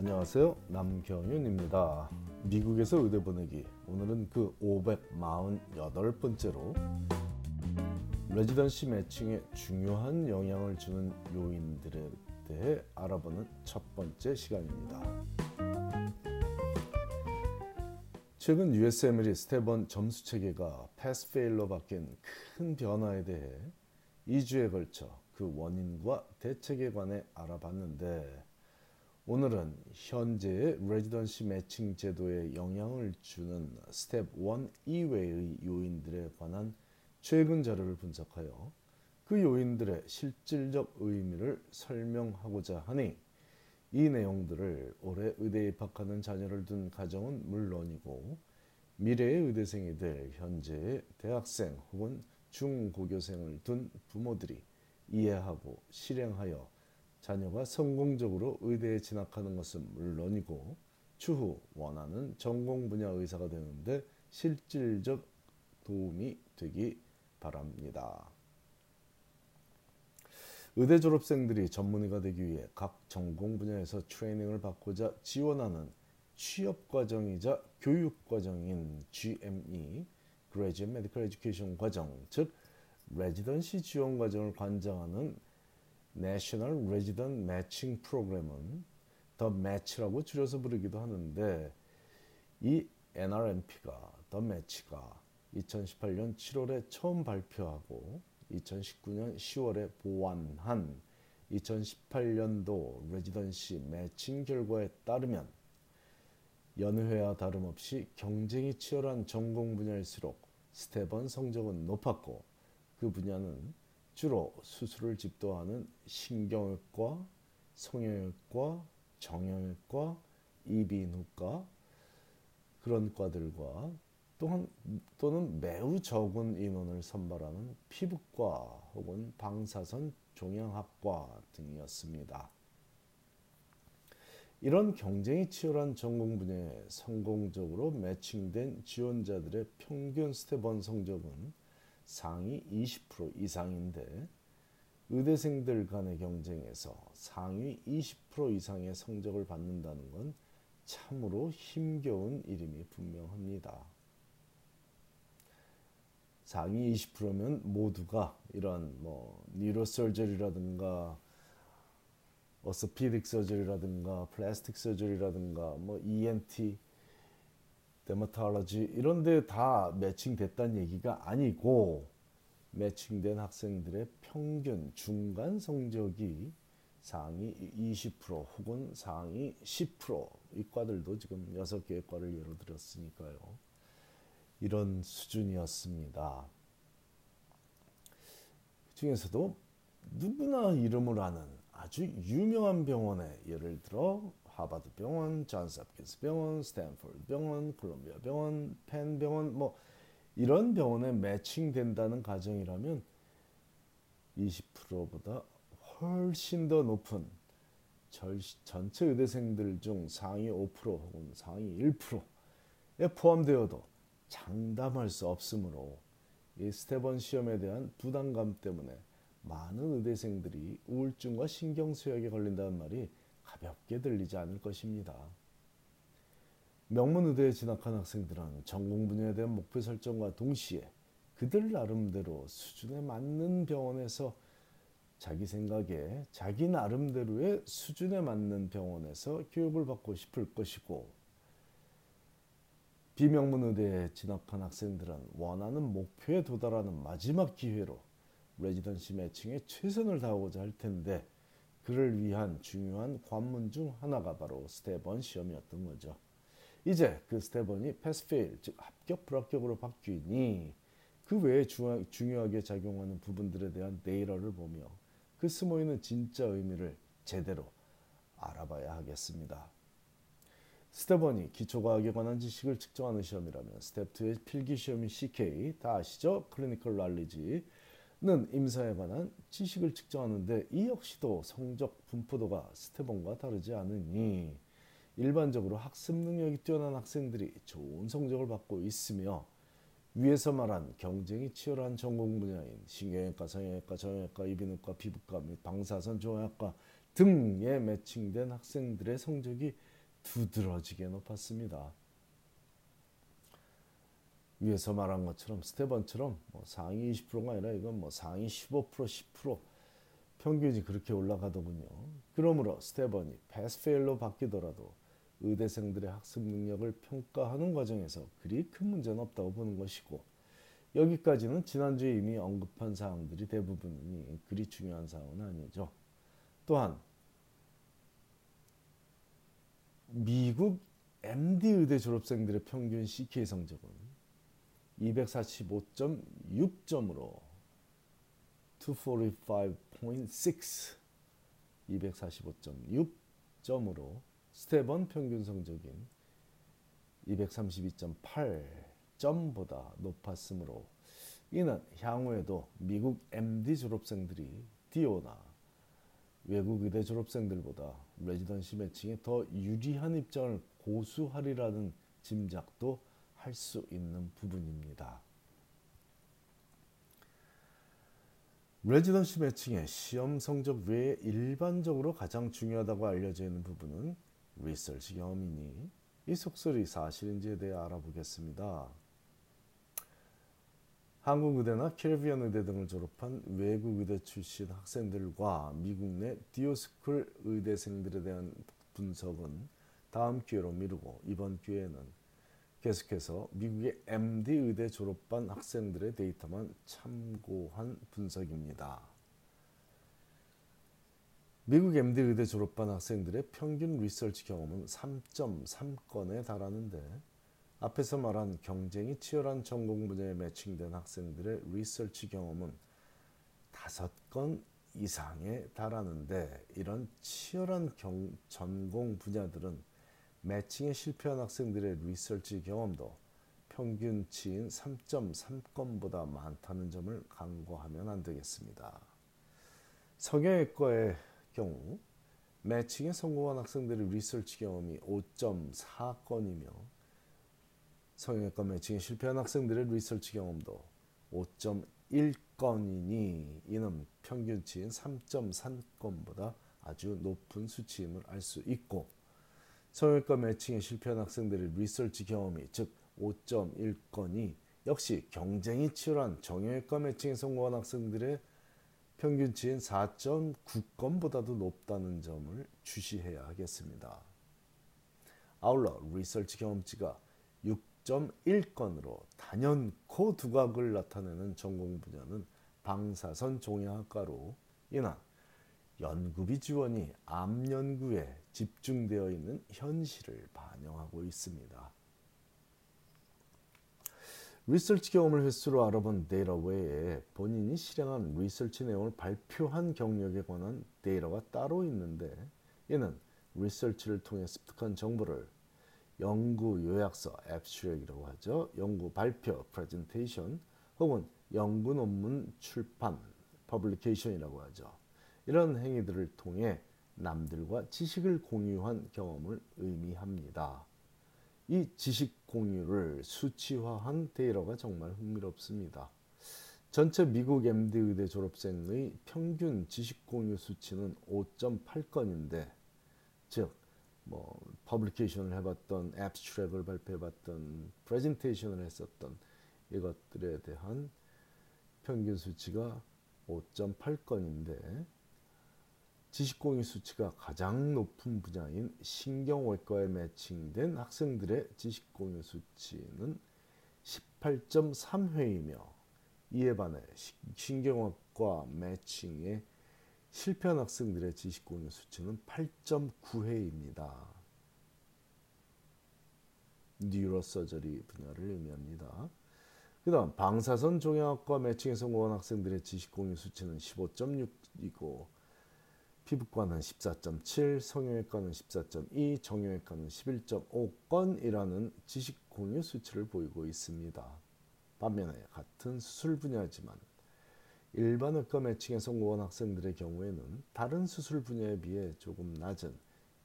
안녕하세요. 남경윤입니다. 미국에서 의대 보내기. 오늘은 그 548번째로 residency matching에 중요한 영향을 주는 요인들에 대해 알아보는 첫 번째 시간입니다. 최근 USMLE Step1 점수 체계가 Pass Fail로 바뀐 큰 변화에 대해 2주에 걸쳐 그 원인과 대책에 관해 알아봤는데 오늘은 현재의 residency matching 제도에 영향을 주는 스텝 1 이외의 요인들에 관한 최근 자료를 분석하여 그 요인들의 실질적 의미를 설명하고자 하니 이 내용들을 올해 의대에 입학하는 자녀를 둔 가정은 물론이고 미래의 의대생이 될 현재의 대학생 혹은 중고교생을 둔 부모들이 이해하고 실행하여 자녀가 성공적으로 의대에 진학하는 것은 물론이고 추후 원하는 전공 분야 의사가 되는데 실질적 도움이 되기 바랍니다. 의대 졸업생들이 전문의가 되기 위해 각 전공 분야에서 트레이닝을 받고자 지원하는 취업 과정이자 교육 과정인 GME (Graduate Medical Education) 과정, 즉 레지던시 지원 과정을 관장하는 National Resident Matching Program은 더 매치라고 줄여서 부르기도 하는데 이 NRMP가 더 매치가 2018년 7월에 처음 발표하고 2019년 10월에 보완한 2018년도 레지던시 매칭 결과에 따르면 연회와 다름없이 경쟁이 치열한 전공 분야일수록 스텝원 성적은 높았고 그 분야는 주로 수술을 집도하는 신경외과, 성형외과, 정형외과, 이비인후과 그런 과들과 또한 또는 매우 적은 인원을 선발하는 피부과 혹은 방사선 종양학과 등이었습니다. 이런 경쟁이 치열한 전공 분야에 성공적으로 매칭된 지원자들의 평균 스텝원 성적은 상위 20% 이상인데 의대생들 간의 경쟁에서 상위 20% 이상의 성적을 받는다는 건 참으로 힘겨운 일임이 분명합니다. 상위 20%면 모두가 이런 뭐 뉴로서저리라든가 어스피딕 서저리라든가 플라스틱 서저리라든가 뭐 ENT 데마탈러지 이런 데 다 매칭됐다는 얘기가 아니고 매칭된 학생들의 평균 중간 성적이 상위 20% 혹은 상위 10%이 과들도 지금 6개의 과를 예로 들었으니까요. 이런 수준이었습니다. 그 중에서도 누구나 이름을 아는 아주 유명한 병원에 예를 들어 하버드 병원, 존스 홉킨스 병원, 스탠포드 병원, 콜롬비아 병원, 펜 병원 뭐 이런 병원에 matching된다는 가정이라면 20%보다 훨씬 더 높은 전체 의대생들 중 상위 5% 혹은 상위 1%에 포함되어도 장담할 수 없으므로 이 스테번 시험에 대한 부담감 때문에 많은 의대생들이 우울증과 신경쇠약에 걸린다는 말이 가볍게 들리지 않을 것입니다. 명문의대에 진학한 학생들은 전공 분야에 대한 목표 설정과 동시에 그들 나름대로 수준에 맞는 병원에서 자기 생각에 자기 나름대로의 수준에 맞는 병원에서 교육을 받고 싶을 것이고 비명문 의대에 진학한 학생들은 원하는 목표에 도달하는 마지막 기회로 residency 매칭에 최선을 다하고자 할 텐데 그를 위한 중요한 관문 중 하나가 바로 Step One 시험이었던 거죠. 이제 그 Step One이 pass fail 즉 합격 불합격으로 바뀌니 그 외에 중요하게 작용하는 부분들에 대한 데이터를 보며 그 숨어있는 진짜 의미를 제대로 알아봐야 하겠습니다. 스텝 1이 기초과학에 관한 지식을 측정하는 시험이라면 스텝 2의 필기 시험인 CK 다 아시죠? Clinical Knowledge는 임상에 관한 지식을 측정하는데 이 역시도 성적 분포도가 Step One과 다르지 않으니 일반적으로 학습 능력이 뛰어난 학생들이 좋은 성적을 받고 있으며 위에서 말한 경쟁이 치열한 전공 분야인 신경외과, 성형외과, 정형외과, 이비인후과, 피부과 및 방사선 종양학과 등에 매칭된 학생들의 성적이 두드러지게 높았습니다. 위에서 말한 것처럼 스테번처럼 뭐 상위 20%가 아니라 이건 뭐 상위 15% 10% 평균이 그렇게 올라가더군요. 그러므로 스테번이 패스페일로 바뀌더라도 의대생들의 학습 능력을 평가하는 과정에서 그리 큰 문제는 없다고 보는 것이고 여기까지는 지난주에 이미 언급한 사항들이 대부분이니 그리 중요한 사항은 아니죠. 또한 미국 MD 의대 졸업생들의 평균 CK 성적은 245.6점으로 245.6 245.6점으로 스테번 평균 성적인 232.8점보다 높았으므로 이는 향후에도 미국 MD 졸업생들이 디오나 외국 의대 졸업생들보다 레지던시 매칭에 더 유리한 입장을 고수하리라는 짐작도 할 수 있는 부분입니다. 레지던시 매칭의 시험 성적 외에 일반적으로 가장 중요하다고 알려져 있는 부분은 리서치 경험이니 이 속설이 사실인지에 대해 알아보겠습니다. 한국 의대나 캐리비안 의대 등을 졸업한 외국 의대 출신 학생들과 미국 내 DO school 의대생들에 대한 분석은 다음 기회로 미루고 이번 기회에는 계속해서 미국의 MD 의대 졸업반 학생들의 데이터만 참고한 분석입니다. 미국 MD 의대 졸업반 학생들의 평균 리서치 경험은 3.3건에 달하는데 앞에서 말한 경쟁이 치열한 전공 분야에 매칭된 학생들의 리서치 경험은 5건 이상에 달하는데 이런 치열한 경, 전공 분야들은 매칭에 실패한 학생들의 리서치 경험도 평균치인 3.3건보다 많다는 점을 간과하면 안 되겠습니다. 성형외과의 경우 매칭에 성공한 학생들의 리서치 경험이 5.4건이며 성형외과 매칭에 실패한 학생들의 리서치 경험도 5.1건이니 이는 평균치인 3.3건보다 아주 높은 수치임을 알 수 있고 성형외과 매칭에 실패한 학생들의 리서치 경험이 즉 5.1건이 역시 경쟁이 치열한 정형외과 매칭에 성공한 학생들의 평균치인 4.9건보다도 높다는 점을 주시해야 하겠습니다. 아울러 리서치 경험치가 6.1건으로 단연코 두각을 나타내는 전공 분야는 방사선 종양학과로 인한 연구비 지원이 암 연구에 집중되어 있는 현실을 반영하고 있습니다. 리서치 경험을 횟수로 알아본 데이터 외에 본인이 실행한 리서치 내용을 발표한 경력에 관한 데이터가 따로 있는데 이는 리서치를 통해 습득한 정보를 연구 요약서 abstract이라고 하죠. 연구 발표 프레젠테이션 혹은 연구 논문 출판 publication이라고 하죠. 이런 행위들을 통해 남들과 지식을 공유한 경험을 의미합니다. 이 지식 공유를 수치화한 데이터가 정말 흥미롭습니다. 전체 미국 MD 의대 졸업생의 평균 지식 공유 수치는 5.8건인데 즉 뭐 publication을 해봤던 abstract을 발표해봤던 프레젠테이션을 했었던 이것들에 대한 평균 수치가 5.8건인데 지식공유 수치가 가장 높은 분야인 신경외과에 매칭된 학생들의 지식공유 수치는 18.3회이며 이에 반해 신경외과 매칭에 실패한 학생들의 지식공유 수치는 8.9회입니다. 뉴로서저리 분야를 의미합니다. 그 다음 방사선 종양학과 매칭에 성공한 학생들의 지식공유 수치는 15.6이고 피부과는 14.7, 성형외과는 14.2, 정형외과는 11.5건이라는 지식 공유 수치를 보이고 있습니다. 반면에 같은 수술 분야지만 일반 의과 매칭에 성공한 학생들의 경우에는 다른 수술 분야에 비해 조금 낮은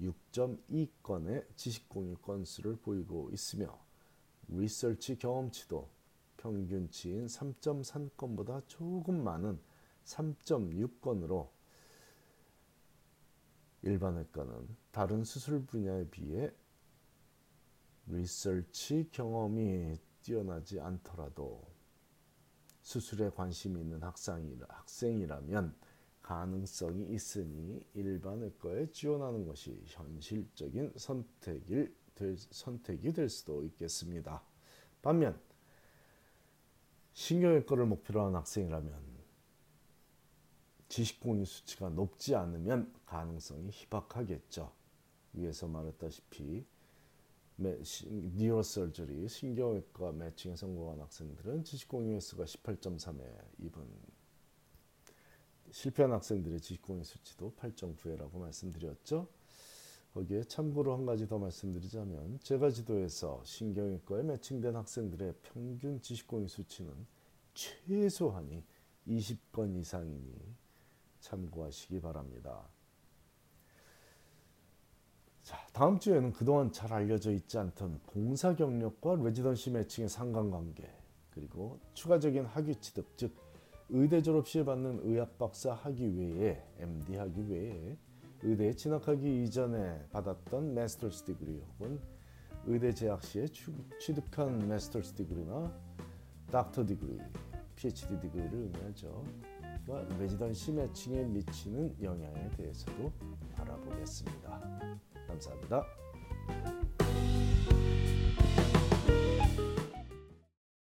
6.2건의 지식 공유 건수를 보이고 있으며 리서치 경험치도 평균치인 3.3건보다 조금 많은 3.6건으로 일반외과는 다른 수술 분야에 비해 리서치 경험이 뛰어나지 않더라도 수술에 관심이 있는 학생이라면 가능성이 있으니 일반외과에 지원하는 것이 현실적인 선택일 될, 선택이 될 수도 있겠습니다. 반면 신경외과를 목표로 한 학생이라면 지식공유 수치가 높지 않으면 가능성이 희박하겠죠. 위에서 말했다시피 니어설저리 신경외과 매칭에 성공한 학생들은 지식공유 횟수가 18.3회 이분 실패한 학생들의 지식공유 수치도 8.9회라고 말씀드렸죠. 거기에 참고로 한 가지 더 말씀드리자면 제가 지도에서 신경외과에 매칭된 학생들의 평균 지식공유 수치는 최소한이 20건 이상이니 참고하시기 바랍니다. 자, 다음 주에는 그동안 잘 알려져 있지 않던 봉사 경력과 레지던시 매칭의 상관관계 그리고 추가적인 학위 취득 즉 의대 졸업 시에 받는 의학 박사 학위 외에 MD 학위 외에 의대에 진학하기 이전에 받았던 master's degree 혹은 의대 재학 시에 취득한 마스터스 디그리나 닥터 디그리, PhD 디그리를 의미하죠. residency 매칭에 미치는 영향에 대해서도 알아보겠습니다. 감사합니다.